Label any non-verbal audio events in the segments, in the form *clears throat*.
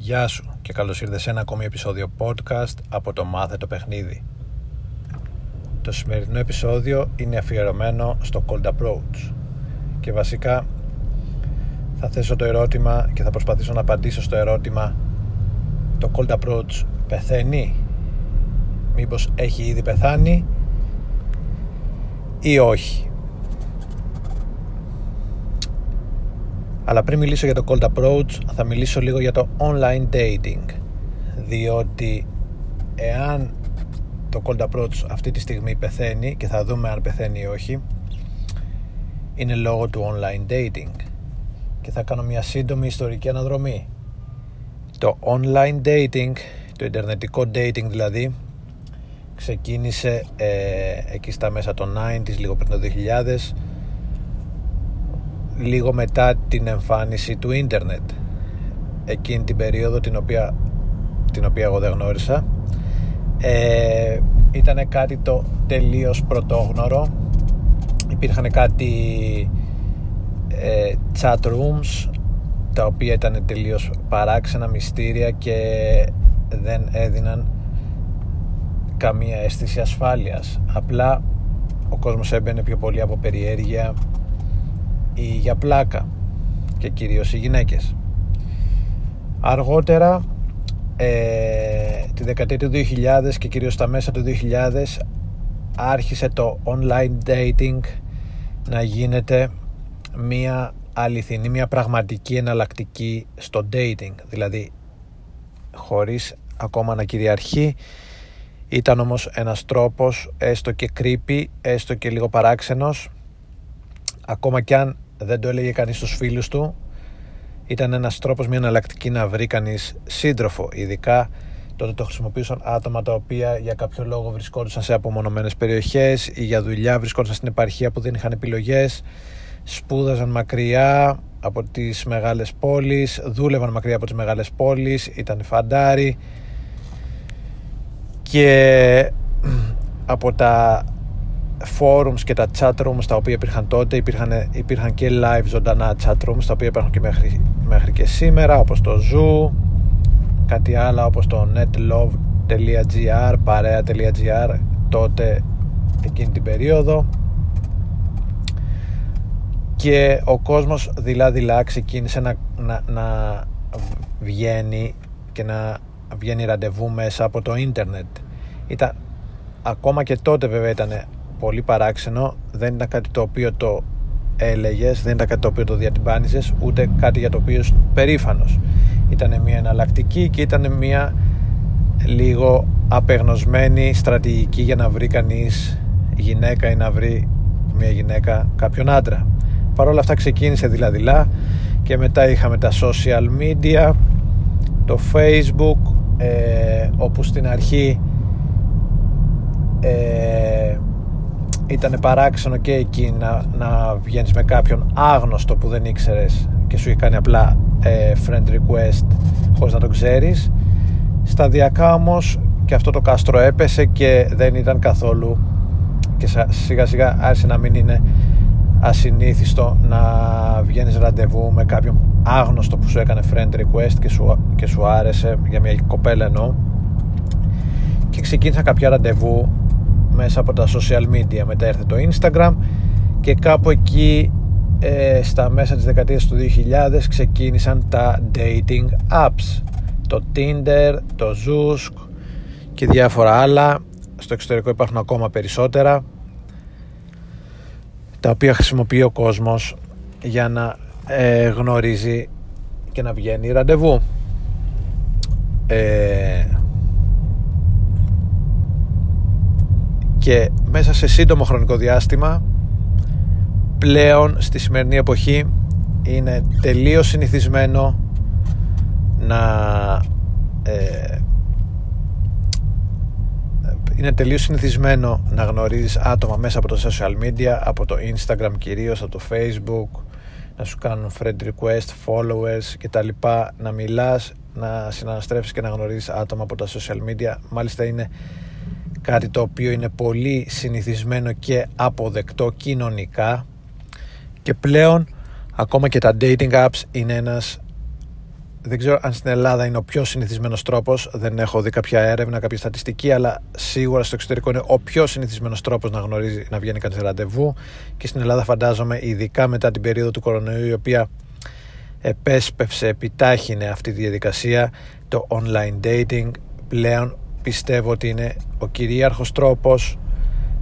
Γεια σου και καλώς ήρθες σε ένα ακόμη επεισόδιο podcast από το Μάθε το Παιχνίδι. Το σημερινό επεισόδιο είναι αφιερωμένο στο Cold Approach και βασικά θα θέσω το ερώτημα και θα προσπαθήσω να απαντήσω στο ερώτημα το Cold Approach πεθαίνει; Μήπως έχει ήδη πεθάνει ή όχι; Αλλά πριν μιλήσω για το cold approach θα μιλήσω λίγο για το online dating. Διότι εάν το cold approach αυτή τη στιγμή πεθαίνει και θα δούμε αν πεθαίνει ή όχι είναι λόγω του online dating. Και θα κάνω μια σύντομη ιστορική αναδρομή. Το online dating το ιντερνετικό dating δηλαδή ξεκίνησε ε, εκεί στα μέσα των 90s λίγο πριν το 2000 λίγο μετά την εμφάνιση του ίντερνετ. Εκείνη την περίοδο την οποία, την οποία εγώ δεν γνώρισα. Ε, ήταν κάτι το τελείως πρωτόγνωρο. Υπήρχαν κάτι ε, chat rooms τα οποία ήταν τελείως παράξενα μυστήρια και δεν έδιναν καμία αίσθηση ασφάλειας. Απλά ο κόσμος έμπαινε πιο πολύ από περιέργεια ή για πλάκα και κυρίως οι γυναίκες. Αργότερα ε, τη δεκαετία του 2000 και κυρίως στα μέσα του 2000 άρχισε το online dating να γίνεται μια αληθινή, μια πραγματική εναλλακτική στο dating. Δηλαδή χωρίς ακόμα να κυριαρχεί ήταν όμως ένας τρόπος έστω και creepy, έστω και λίγο παράξενος ακόμα κι αν δεν το έλεγε κανείς στους φίλους του. Ήταν ένας τρόπος μια εναλλακτική να βρει κανείς σύντροφο ειδικά τότε το χρησιμοποιούσαν άτομα τα οποία για κάποιο λόγο βρισκόντουσαν σε απομονωμένες περιοχές ή για δουλειά βρισκόντουσαν στην επαρχία που δεν είχαν επιλογές. Σπούδαζαν μακριά από τις μεγάλες πόλεις δούλευαν μακριά από τις μεγάλες πόλεις ήταν φαντάροι. Και *clears throat* από τα forums και τα chat rooms τα οποία υπήρχαν τότε υπήρχαν, υπήρχαν και live ζωντανά chat rooms τα οποία υπάρχουν και μέχρι, μέχρι και σήμερα όπως το Zoo κάτι άλλο όπως το netlove.gr παρέα.gr τότε εκείνη την περίοδο. Και ο κόσμος δειλά δειλά ξεκίνησε να, να, να βγαίνει και να βγαίνει ραντεβού μέσα από το ίντερνετ. Ήταν ακόμα και τότε βέβαια ήταν πολύ παράξενο. Δεν ήταν κάτι το οποίο το έλεγες δεν ήταν κάτι το οποίο το διατυμπάνιζες ούτε κάτι για το οποίο είσαι περήφανος. Ήταν μια εναλλακτική και ήταν μια λίγο απεγνωσμένη στρατηγική για να βρει κανείς γυναίκα ή να βρει μια γυναίκα κάποιον άντρα. Παρ' όλα αυτά ξεκίνησε δηλαδή και μετά είχαμε τα social media το facebook ε, όπου στην αρχή ε, ήταν παράξενο και εκεί να, να βγαίνεις με κάποιον άγνωστο που δεν ήξερες και σου είχε κάνει απλά ε, friend request χωρίς να το ξέρεις. Σταδιακά όμως και αυτό το κάστρο έπεσε και δεν ήταν καθόλου και σιγά σιγά άρχισε να μην είναι ασυνήθιστο να βγαίνεις ραντεβού με κάποιον άγνωστο που σου έκανε friend request και σου, και σου άρεσε για μια κοπέλα εννοώ. Και ξεκίνησα κάποια ραντεβού μέσα από τα social media. Μετά έρθε το Instagram και κάπου εκεί ε, στα μέσα της δεκαετίας του 2000 ξεκίνησαν τα dating apps. Το Tinder, το Zoosk και διάφορα άλλα. Στο εξωτερικό υπάρχουν ακόμα περισσότερα τα οποία χρησιμοποιεί ο κόσμος για να ε, γνωρίζει και να βγαίνει ραντεβού. Ε, και μέσα σε σύντομο χρονικό διάστημα πλέον στη σημερινή εποχή είναι τελείως συνηθισμένο να ε, είναι τελείως συνηθισμένο να γνωρίζεις άτομα μέσα από το social media από το Instagram κυρίως, από το Facebook να σου κάνουν friend request, followers και τα λοιπά να μιλάς, να συναναστρέφεις και να γνωρίζεις άτομα από τα social media. Μάλιστα είναι κάτι το οποίο είναι πολύ συνηθισμένο και αποδεκτό κοινωνικά. Και πλέον ακόμα και τα dating apps είναι ένας δεν ξέρω αν στην Ελλάδα είναι ο πιο συνηθισμένος τρόπος δεν έχω δει κάποια έρευνα, κάποια στατιστική αλλά σίγουρα στο εξωτερικό είναι ο πιο συνηθισμένος τρόπος να γνωρίζει να βγαίνει κανείς ραντεβού. Και στην Ελλάδα φαντάζομαι ειδικά μετά την περίοδο του κορονοϊού η οποία επέσπευσε, επιτάχυνε αυτή τη διαδικασία το online dating πλέον πιστεύω ότι είναι ο κυρίαρχος τρόπος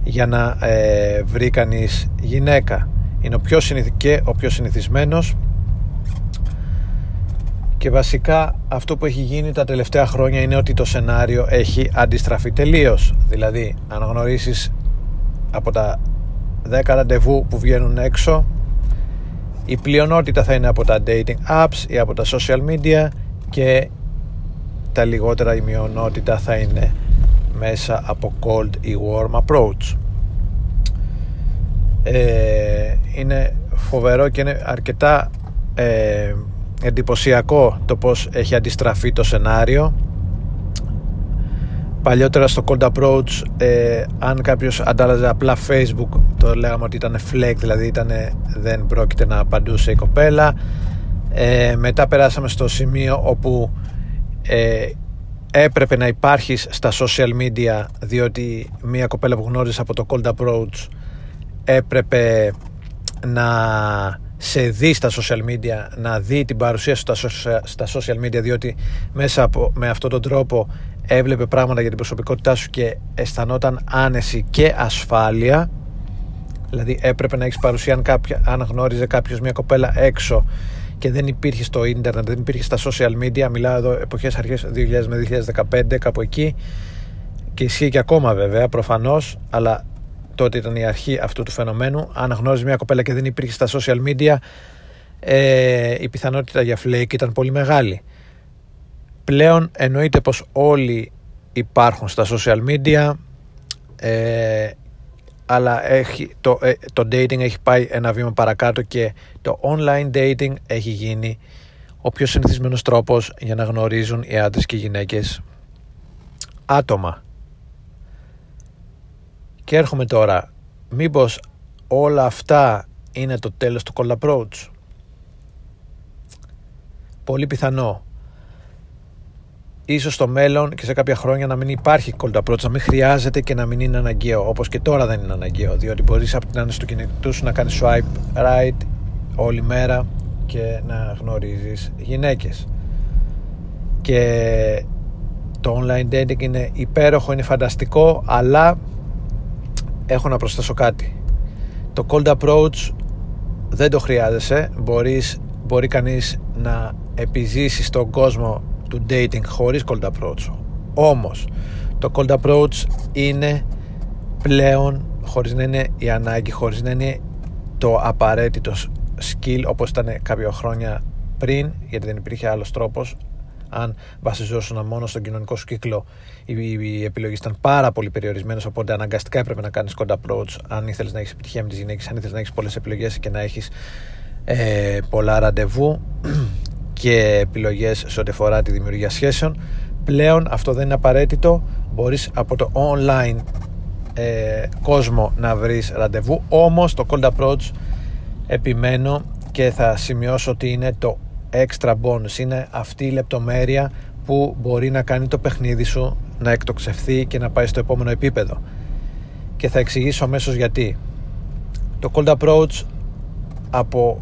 για να ε, βρει κανείς γυναίκα είναι ο πιο και ο πιο συνηθισμένος και βασικά αυτό που έχει γίνει τα τελευταία χρόνια είναι ότι το σενάριο έχει αντιστραφεί τελείως. Δηλαδή, αν γνωρίσεις από τα 10 ραντεβού που βγαίνουν έξω, η πλειονότητα θα είναι από τα dating apps ή από τα social media και τα λιγότερα η μειονότητα θα είναι μέσα από cold ή warm approach. Ε, είναι φοβερό και είναι αρκετά ε, εντυπωσιακό το πως έχει αντιστραφεί το σενάριο παλιότερα στο cold approach ε, αν κάποιος αντάλλαζε απλά facebook το λέγαμε ότι ήταν flag δηλαδή ήταν, δεν πρόκειται να απαντούσε η κοπέλα ε, μετά περάσαμε στο σημείο όπου ε, έπρεπε να υπάρχεις στα social media διότι μια κοπέλα που γνώριζες από το cold approach έπρεπε να σε δει στα social media, να δει την παρουσία σου στα social media διότι μέσα από, με αυτόν τον τρόπο έβλεπε πράγματα για την προσωπικότητά σου και αισθανόταν άνεση και ασφάλεια. Δηλαδή έπρεπε να έχεις παρουσία αν, κάποια, αν γνώριζε κάποιος μια κοπέλα έξω και δεν υπήρχε στο ίντερνετ, δεν υπήρχε στα social media μιλάω εδώ εποχές αρχές 2000 με 2015 κάπου εκεί και ισχύει και ακόμα βέβαια προφανώς αλλά τότε ήταν η αρχή αυτού του φαινομένου. Αν γνώριζε μια κοπέλα και δεν υπήρχε στα social media, ε, η πιθανότητα για flake ήταν πολύ μεγάλη. Πλέον εννοείται πως όλοι υπάρχουν στα social media ε, αλλά έχει, το, ε, το dating έχει πάει ένα βήμα παρακάτω και το online dating έχει γίνει ο πιο συνηθισμένος τρόπος για να γνωρίζουν οι άντρες και οι γυναίκες άτομα και έρχομαι τώρα, μήπως όλα αυτά είναι το τέλος του cold approach; Πολύ πιθανό. Ίσως στο μέλλον και σε κάποια χρόνια να μην υπάρχει cold approach, να μην χρειάζεται και να μην είναι αναγκαίο, όπως και τώρα δεν είναι αναγκαίο, διότι μπορείς από την στο κινητό σου να κάνεις swipe right όλη μέρα και να γνωρίζεις γυναίκες. Και το online dating είναι υπέροχο, είναι φανταστικό, αλλά έχω να προσθέσω κάτι. Το cold approach δεν το χρειάζεσαι. Μπορείς, μπορεί κανείς να επιζήσει στον κόσμο του dating χωρίς cold approach. Όμως, το cold approach είναι πλέον, χωρίς να είναι η ανάγκη, χωρίς να είναι το απαραίτητο skill όπως ήταν κάποια χρόνια πριν, γιατί δεν υπήρχε άλλος τρόπος, αν βασιζόσουν μόνο στον κοινωνικό σου κύκλο, οι επιλογές ήταν πάρα πολύ περιορισμένες. Οπότε αναγκαστικά έπρεπε να κάνεις κοντά approach αν ήθελες να έχεις επιτυχία με τις γυναίκες, αν ήθελες να έχεις πολλές επιλογές και να έχεις ε, πολλά ραντεβού και επιλογές σε ό,τι αφορά τη δημιουργία σχέσεων. Πλέον αυτό δεν είναι απαραίτητο. Μπορείς από το online ε, κόσμο να βρεις ραντεβού. Όμως το cold approach επιμένω και θα σημειώσω ότι είναι το extra bonus είναι αυτή η λεπτομέρεια που μπορεί να κάνει το παιχνίδι σου να εκτοξευθεί και να πάει στο επόμενο επίπεδο και θα εξηγήσω αμέσως γιατί το cold approach από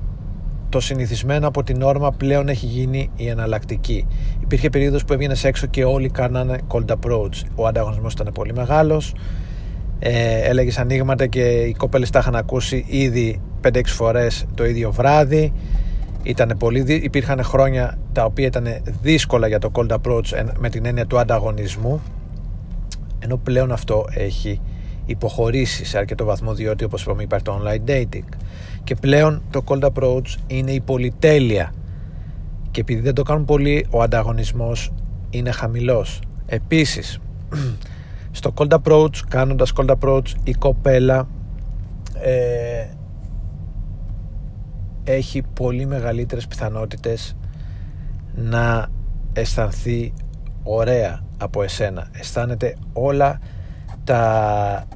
το συνηθισμένο από την όρμα πλέον έχει γίνει η εναλλακτική. Υπήρχε περίοδος που έβγαινες έξω και όλοι κάνανε cold approach. Ο ανταγωνισμός ήταν πολύ μεγάλος. Ε, έλεγες ανοίγματα και οι κοπέλες τα είχαν ακούσει ήδη 5-6 φορές το ίδιο βράδυ. Ήταν πολύ, υπήρχαν χρόνια τα οποία ήταν δύσκολα για το cold approach με την έννοια του ανταγωνισμού. Ενώ πλέον αυτό έχει υποχωρήσει σε αρκετό βαθμό διότι όπως είπαμε υπάρχει το online dating και πλέον το cold approach είναι η πολυτέλεια. Και επειδή δεν το κάνουν πολύ ο ανταγωνισμός είναι χαμηλός. Επίσης *clears throat* στο cold approach κάνοντας cold approach η κοπέλα ε, έχει πολύ μεγαλύτερες πιθανότητες να αισθανθεί ωραία από εσένα. Αισθάνεται όλα τα,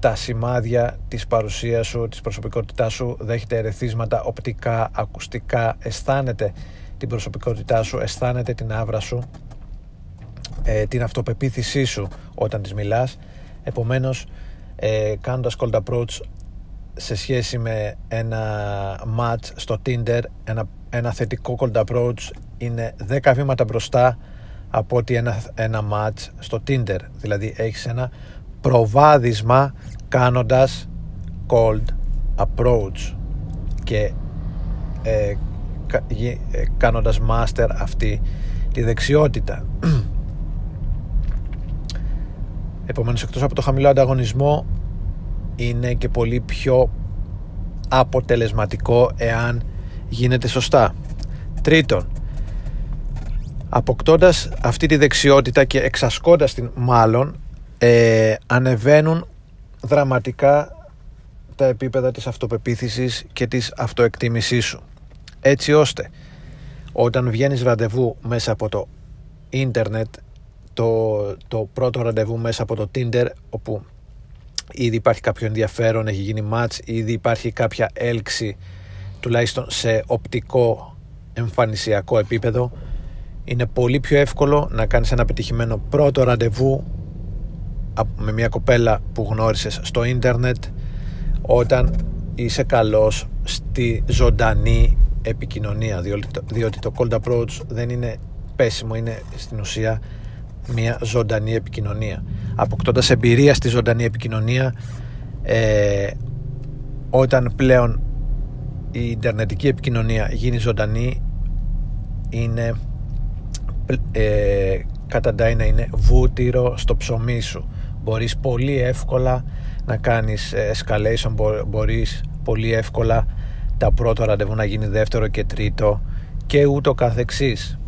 τα σημάδια της παρουσίας σου της προσωπικότητάς σου δέχεται ερεθίσματα οπτικά, ακουστικά αισθάνεται την προσωπικότητά σου, αισθάνεται την άβρα σου, ε, την αυτοπεποίθησή σου όταν της μιλάς. Επομένως, ε, κάνοντας cold approach σε σχέση με ένα match στο Tinder, ένα, ένα θετικό cold approach είναι 10 βήματα μπροστά από ότι ένα, ένα match στο Tinder. Δηλαδή έχεις ένα προβάδισμα κάνοντας cold approach και ε, ε, κάνοντας master αυτή τη δεξιότητα. *clears throat* Επομένως εκτός από το χαμηλό ανταγωνισμό είναι και πολύ πιο αποτελεσματικό εάν γίνεται σωστά. Τρίτον αποκτώντας αυτή τη δεξιότητα και εξασκώντας την μάλλον ε, ανεβαίνουν δραματικά τα επίπεδα της αυτοπεποίθησης και της αυτοεκτίμησής σου. Έτσι ώστε όταν βγαίνεις ραντεβού μέσα από το ίντερνετ το, το πρώτο ραντεβού μέσα από το Tinder όπου ήδη υπάρχει κάποιο ενδιαφέρον, έχει γίνει match, ήδη υπάρχει κάποια έλξη τουλάχιστον σε οπτικό εμφανισιακό επίπεδο είναι πολύ πιο εύκολο να κάνεις ένα πετυχημένο πρώτο ραντεβού με μια κοπέλα που γνώρισες στο ίντερνετ όταν είσαι καλός στη ζωντανή επικοινωνία διότι το, διότι το cold approach δεν είναι πέσιμο είναι στην ουσία μια ζωντανή επικοινωνία. Αποκτώντας εμπειρία στη ζωντανή επικοινωνία ε, όταν πλέον η ιντερνετική επικοινωνία γίνει ζωντανή είναι ε, καταντάει να είναι βούτυρο στο ψωμί σου μπορείς πολύ εύκολα να κάνεις ε, escalation μπορείς πολύ εύκολα τα πρώτα ραντεβού να γίνει δεύτερο και τρίτο και ούτω καθεξής.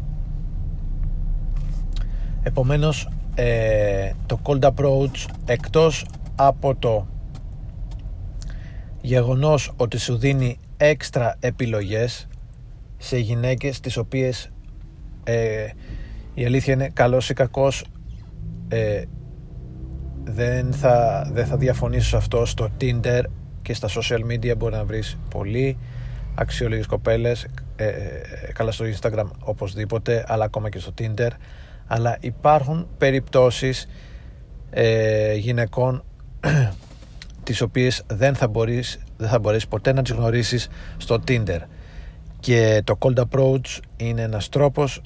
Επομένως ε, το cold approach εκτός από το γεγονός ότι σου δίνει έξτρα επιλογές σε γυναίκες τις οποίες ε, η αλήθεια είναι καλός ή κακός ε, δεν θα, δεν θα διαφωνήσω σε αυτό στο Tinder και στα social media μπορεί να βρεις πολύ αξιόλογες κοπέλες ε, ε, καλά στο Instagram οπωσδήποτε αλλά ακόμα και στο Tinder. Αλλά υπάρχουν περιπτώσεις ε, γυναικών *clears throat* τις οποίες δεν θα, μπορείς, δεν θα μπορείς ποτέ να τις γνωρίσεις στο Tinder. Και το cold approach είναι ένας τρόπος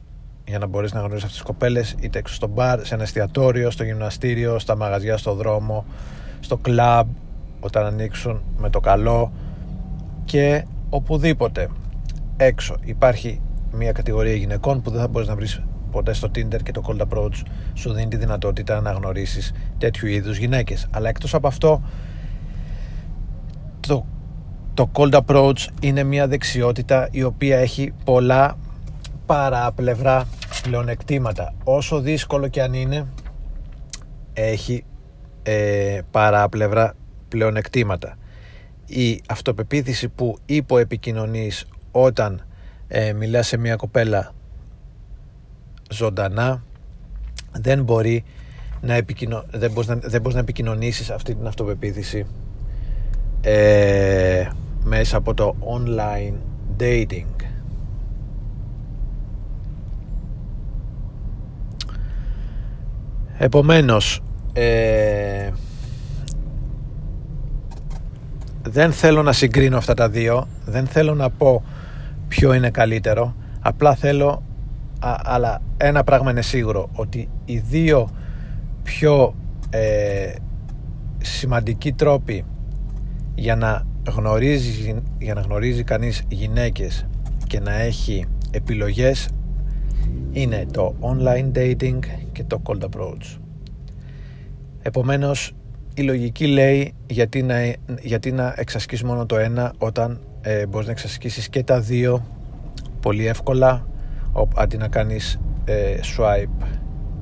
για να μπορείς να γνωρίσεις αυτές τις κοπέλες είτε έξω στο μπαρ, σε ένα εστιατόριο, στο γυμναστήριο, στα μαγαζιά, στο δρόμο, στο κλαμπ όταν ανοίξουν με το καλό και οπουδήποτε. Έξω υπάρχει μια κατηγορία γυναικών που δεν θα μπορείς να βρεις ποτέ στο Tinder και το Cold Approach. Σου δίνει τη δυνατότητα να γνωρίσεις τέτοιου είδους γυναίκες. Αλλά εκτός από αυτό το, το Cold Approach είναι μια δεξιότητα η οποία έχει πολλά παραπλευρά πλεονεκτήματα. Όσο δύσκολο και αν είναι έχει ε, παραπλευρά πλεονεκτήματα. Η αυτοπεποίθηση που υποεπικοινωνείς όταν ε, μιλάς σε μια κοπέλα ζωντανά δεν μπορεί να, επικοινω... δεν μπορείς να, δεν μπορείς να επικοινωνήσεις αυτή την αυτοπεποίθηση ε, μέσα από το online dating επομένως ε, δεν θέλω να συγκρίνω αυτά τα δύο δεν θέλω να πω ποιο είναι καλύτερο απλά θέλω αλλά ένα πράγμα είναι σίγουρο ότι οι δύο πιο ε, σημαντικοί τρόποι για να γνωρίζει, για να γνωρίζει κανείς γυναίκες και να έχει επιλογές είναι το online dating και το cold approach. Επομένως η λογική λέει γιατί να, γιατί να εξασκείς μόνο το ένα όταν ε, μπορείς να εξασκήσεις και τα δύο πολύ εύκολα αντί να κάνεις ε, swipe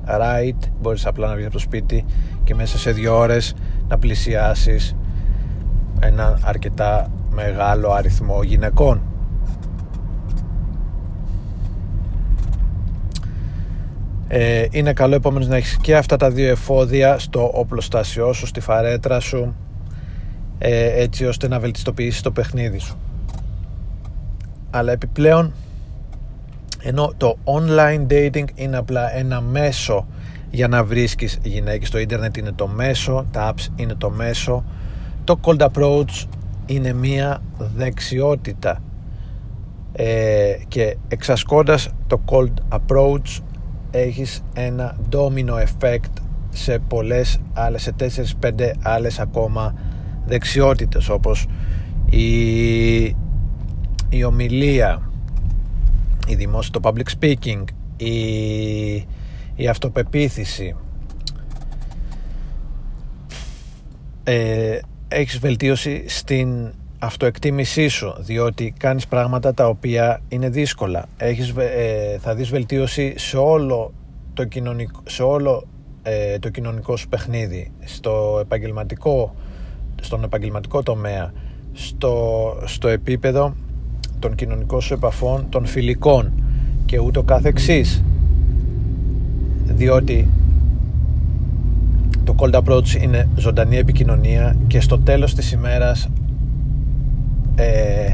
right μπορείς απλά να βγεις από το σπίτι και μέσα σε δύο ώρες να πλησιάσεις ένα αρκετά μεγάλο αριθμό γυναικών ε, είναι καλό επόμενος να έχεις και αυτά τα δύο εφόδια στο οπλοστάσιό σου, στη φαρέτρα σου ε, έτσι ώστε να βελτιστοποιήσεις το παιχνίδι σου. Αλλά επιπλέον ενώ το online dating είναι απλά ένα μέσο για να βρίσκεις γυναίκες το ίντερνετ είναι το μέσο τα apps είναι το μέσο το cold approach είναι μία δεξιότητα. Ε, και εξασκώντας το cold approach έχεις ένα domino effect σε πολλές άλλες, σε 4-5 άλλες ακόμα δεξιότητες όπως η, η ομιλία η δημόσια, το public speaking η, η αυτοπεποίθηση. Ε, έχεις βελτίωση στην αυτοεκτίμησή σου διότι κάνεις πράγματα τα οποία είναι δύσκολα. Έχεις, ε, θα δεις βελτίωση σε όλο το κοινωνικό, σε όλο, ε, το κοινωνικό σου παιχνίδι. Στο επαγγελματικό στον επαγγελματικό τομέα. Στο, στο επίπεδο των κοινωνικών σου επαφών των φιλικών και ούτω κάθε εξής διότι το cold approach είναι ζωντανή επικοινωνία και στο τέλος της ημέρας ε,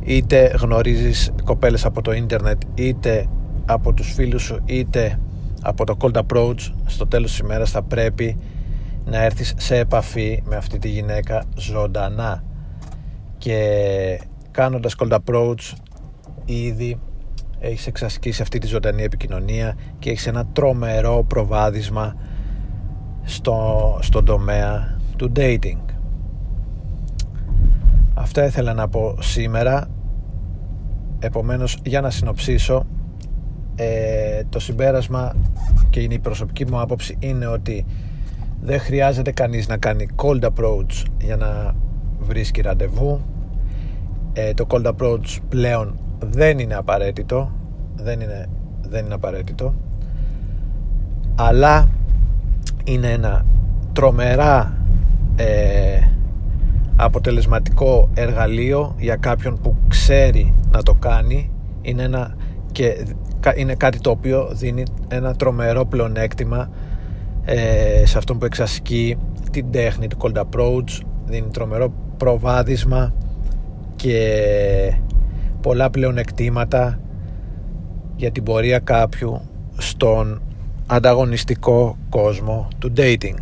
είτε γνωρίζεις κοπέλες από το ίντερνετ είτε από τους φίλους σου είτε από το cold approach στο τέλος της ημέρας θα πρέπει να έρθεις σε επαφή με αυτή τη γυναίκα ζωντανά. Και κάνοντας cold approach ήδη έχεις εξασκήσει αυτή τη ζωντανή επικοινωνία και έχεις ένα τρομερό προβάδισμα στο, στον τομέα του dating Αυτά ήθελα να πω σήμερα. Επομένως για να συνοψίσω ε, Το συμπέρασμα και είναι η προσωπική μου άποψη είναι ότι δεν χρειάζεται κανείς να κάνει cold approach για να βρίσκει ραντεβού. Ε, το cold approach πλέον δεν είναι απαραίτητο. Δεν είναι, δεν είναι απαραίτητο. Αλλά είναι ένα τρομερά ε, αποτελεσματικό εργαλείο για κάποιον που ξέρει να το κάνει. Είναι, ένα, και είναι κάτι το οποίο δίνει ένα τρομερό πλεονέκτημα ε, σε αυτόν που εξασκεί την τέχνη του cold approach. Δίνει τρομερό προβάδισμα και πολλά πλεονεκτήματα για την πορεία κάποιου στον ανταγωνιστικό κόσμο του dating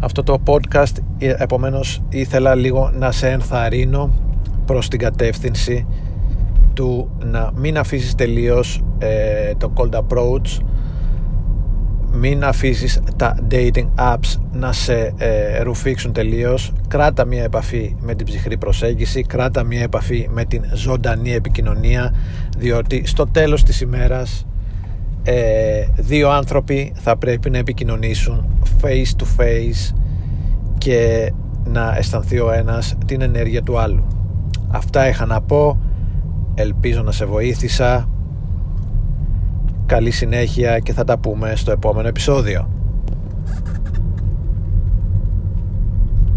αυτό το podcast ε, επομένως ήθελα λίγο να σε ενθαρρύνω προς την κατεύθυνση του να μην αφήσεις τελείως ε, το cold approach μην αφήσεις τα dating apps να σε ε, ρουφήξουν τελείως. Κράτα μια επαφή με την ψυχρή προσέγγιση κράτα μια επαφή με την ζωντανή επικοινωνία διότι στο τέλος της ημέρας ε, δύο άνθρωποι θα πρέπει να επικοινωνήσουν face to face και να αισθανθεί ο ένας την ενέργεια του άλλου. Αυτά είχα να πω. Ελπίζω να σε βοήθησα. Καλή συνέχεια και θα τα πούμε στο επόμενο επεισόδιο